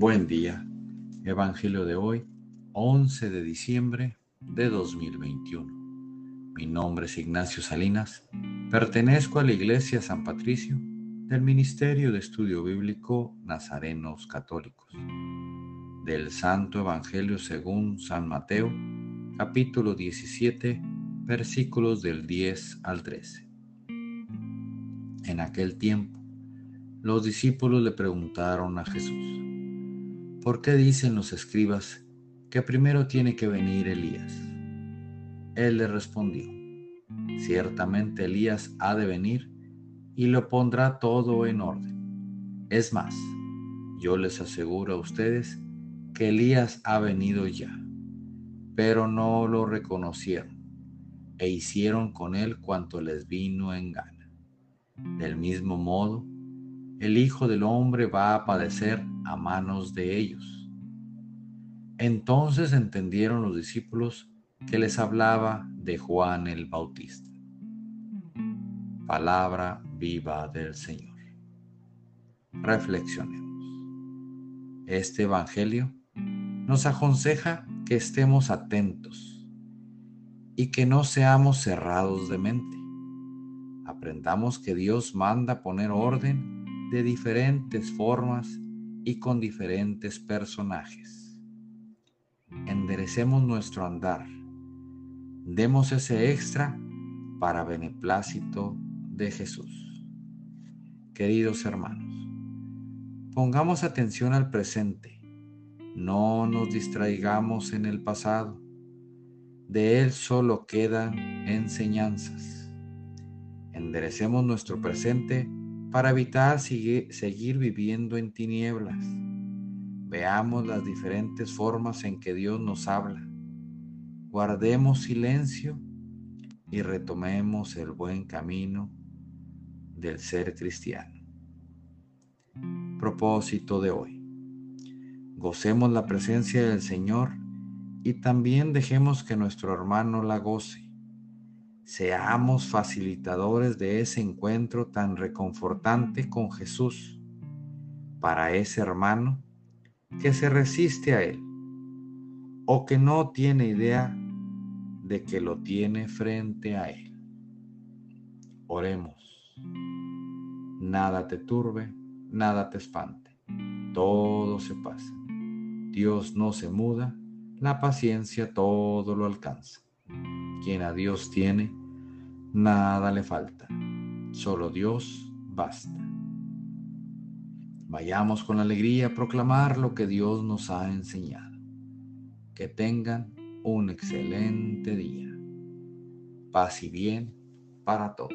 Buen día. Evangelio de hoy, 11 de diciembre de 2021. Mi nombre es Ignacio Salinas. Pertenezco a la Iglesia San Patricio del Ministerio de Estudio Bíblico Nazarenos Católicos. Del Santo Evangelio según San Mateo, capítulo 17, versículos del 10 al 13. En aquel tiempo, los discípulos le preguntaron a Jesús, ¿por qué dicen los escribas que primero tiene que venir Elías? Él le respondió, ciertamente Elías ha de venir y lo pondrá todo en orden. Es más, yo les aseguro a ustedes que Elías ha venido ya, pero no lo reconocieron e hicieron con él cuanto les vino en gana. Del mismo modo, el Hijo del Hombre va a padecer a manos de ellos. Entonces entendieron los discípulos que les hablaba de Juan el Bautista. Palabra viva del Señor. Reflexionemos. Este Evangelio nos aconseja que estemos atentos y que no seamos cerrados de mente. Aprendamos que Dios manda poner orden de diferentes formas y con diferentes personajes. Enderecemos nuestro andar. Demos ese extra para beneplácito de Jesús. Queridos hermanos, pongamos atención al presente. No nos distraigamos en el pasado. De él solo quedan enseñanzas. Enderecemos nuestro presente para evitar seguir viviendo en tinieblas. Veamos las diferentes formas en que Dios nos habla. Guardemos silencio y retomemos el buen camino del ser cristiano. Propósito de hoy. Gocemos la presencia del Señor y también dejemos que nuestro hermano la goce seamos facilitadores de ese encuentro tan reconfortante con Jesús para ese hermano que se resiste a Él o que no tiene idea de que lo tiene frente a Él. Oremos. Nada te turbe, nada te espante. Todo se pasa. Dios no se muda, la paciencia todo lo alcanza. Quien a Dios tiene, nada le falta, solo Dios basta. Vayamos con alegría a proclamar lo que Dios nos ha enseñado. Que tengan un excelente día. Paz y bien para todos.